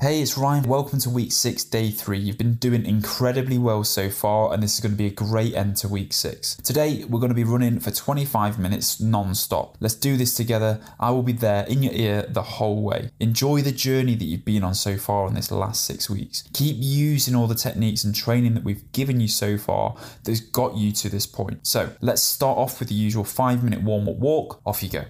Hey, it's Ryan. Welcome to week six, day three. You've been doing incredibly well so far, and this is going to be a great end to week six. Today, we're going to be running for 25 minutes non stop. Let's do this together. I will be there in your ear the whole way. Enjoy the journey that you've been on so far in this last six weeks. Keep using all the techniques and training that we've given you so far that's got you to this point. So, let's start off with the usual five minute warm up walk. Off you go.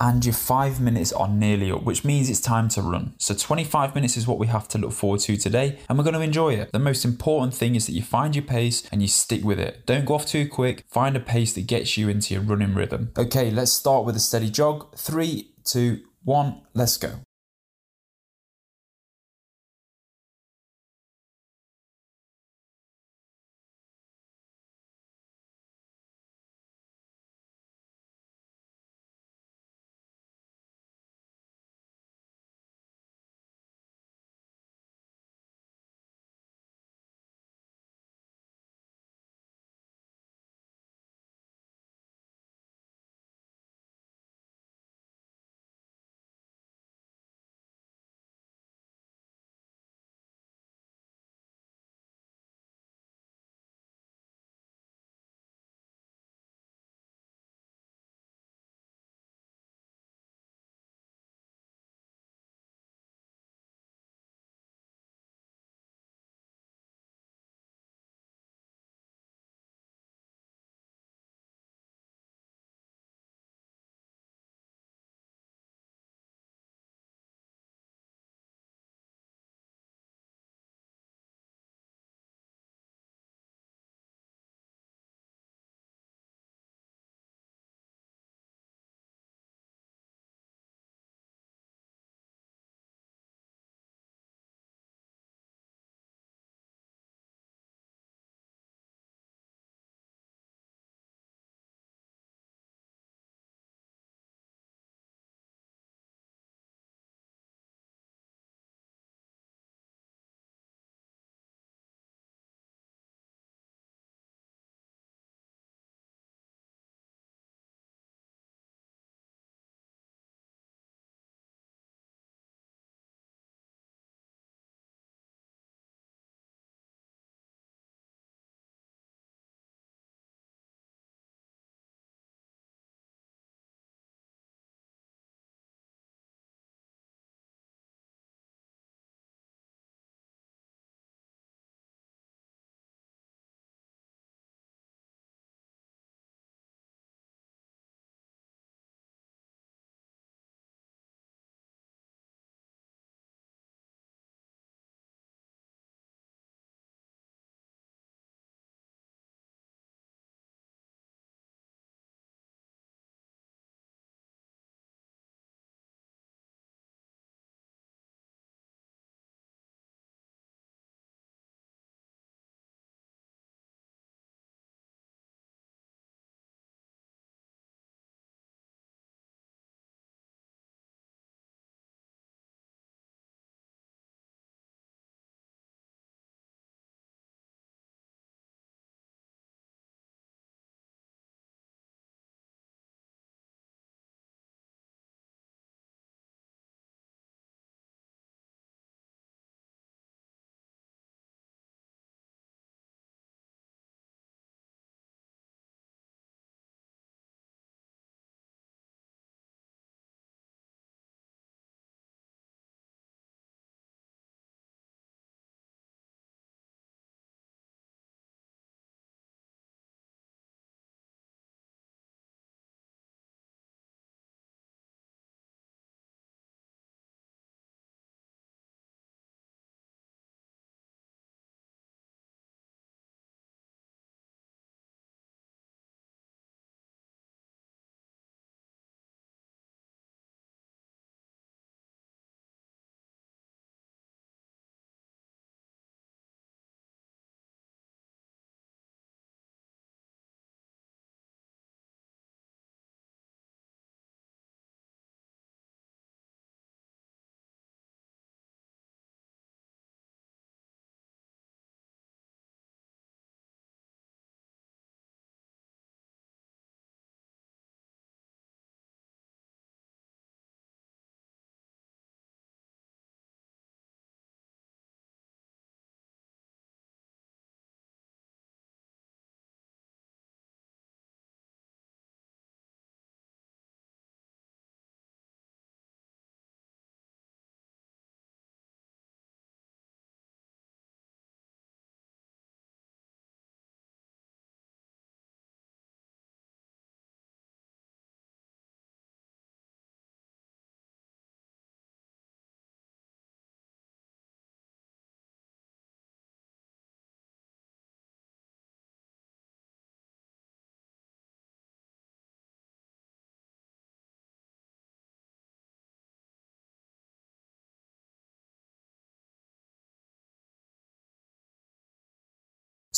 And your five minutes are nearly up, which means it's time to run. So 25 minutes is what we have to look forward to today, and we're going to enjoy it. The most important thing is that you find your pace and you stick with it. Don't go off too quick, find a pace that gets you into your running rhythm. Okay, let's start with a steady jog. Three, two, one, let's go.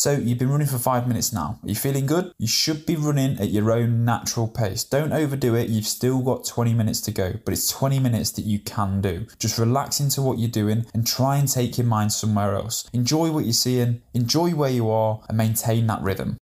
So you've been running for five minutes now. Are you feeling good? You should be running at your own natural pace. Don't overdo it. You've still got 20 minutes to go, but it's 20 minutes that you can do. Just relax into what you're doing and try and take your mind somewhere else. Enjoy what you're seeing, enjoy where you are, and maintain that rhythm.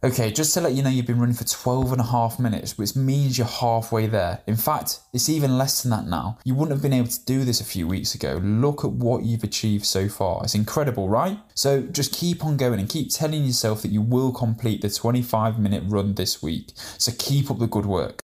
Okay, just to let you know, you've been running for 12 and a half minutes, which means you're halfway there. In fact, it's even less than that now. You wouldn't have been able to do this a few weeks ago. Look at what you've achieved so far. It's incredible, right? So just keep on going and keep telling yourself that you will complete the 25 minute run this week. So keep up the good work.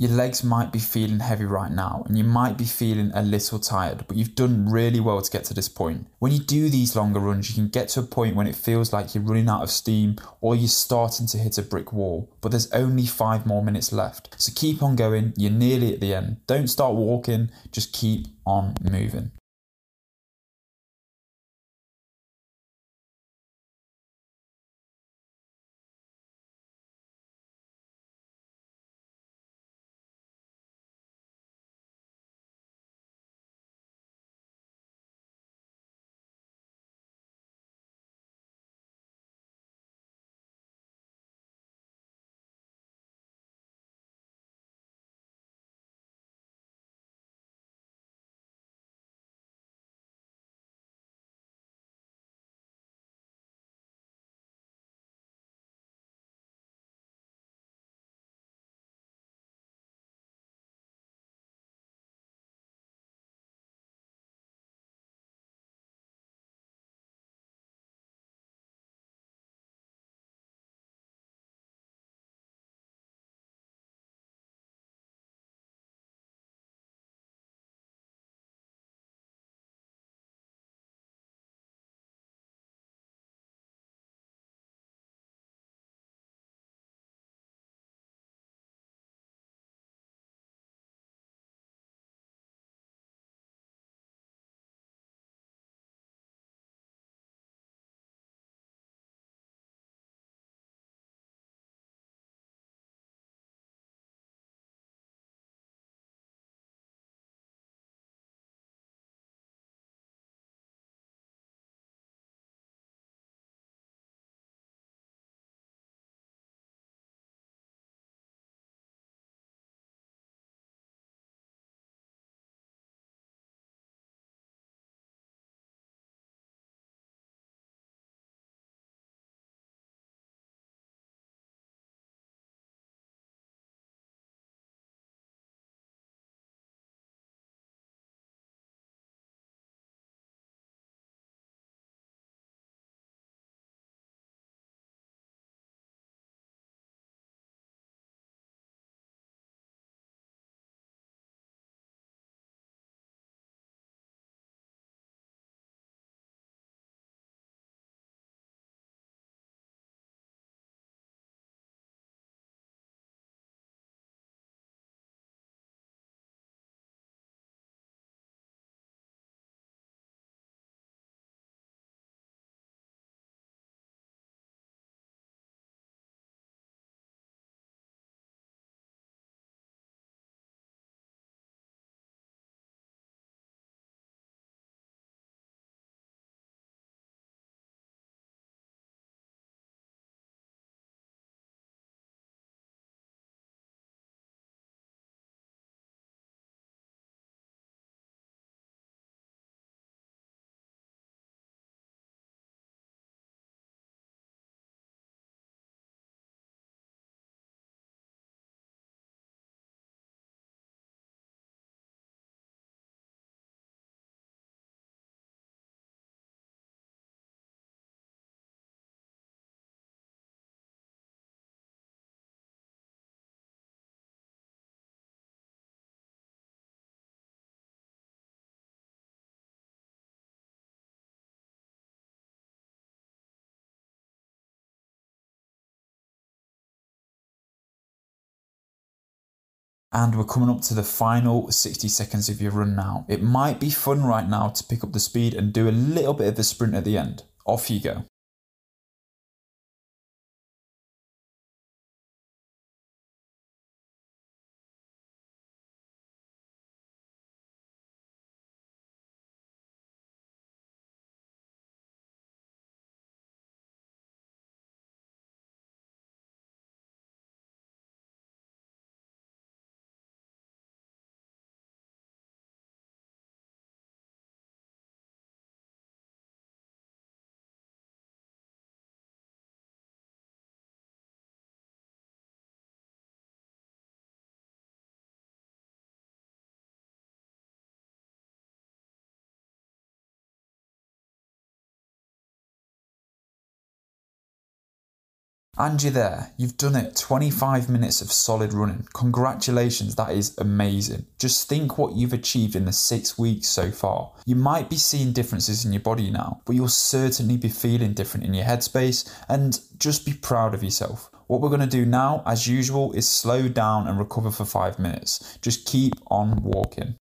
Your legs might be feeling heavy right now and you might be feeling a little tired, but you've done really well to get to this point. When you do these longer runs, you can get to a point when it feels like you're running out of steam or you're starting to hit a brick wall, but there's only five more minutes left. So keep on going, you're nearly at the end. Don't start walking, just keep on moving. And we're coming up to the final 60 seconds of your run now. It might be fun right now to pick up the speed and do a little bit of a sprint at the end. Off you go. And you're there. You've done it 25 minutes of solid running. Congratulations, that is amazing. Just think what you've achieved in the six weeks so far. You might be seeing differences in your body now, but you'll certainly be feeling different in your headspace and just be proud of yourself. What we're going to do now, as usual, is slow down and recover for five minutes. Just keep on walking.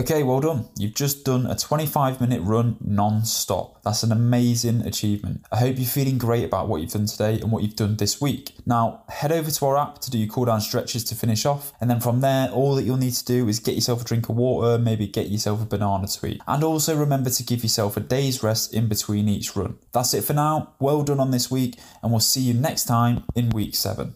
Okay, well done. You've just done a 25 minute run non stop. That's an amazing achievement. I hope you're feeling great about what you've done today and what you've done this week. Now, head over to our app to do your cool down stretches to finish off. And then from there, all that you'll need to do is get yourself a drink of water, maybe get yourself a banana to eat. And also remember to give yourself a day's rest in between each run. That's it for now. Well done on this week, and we'll see you next time in week seven.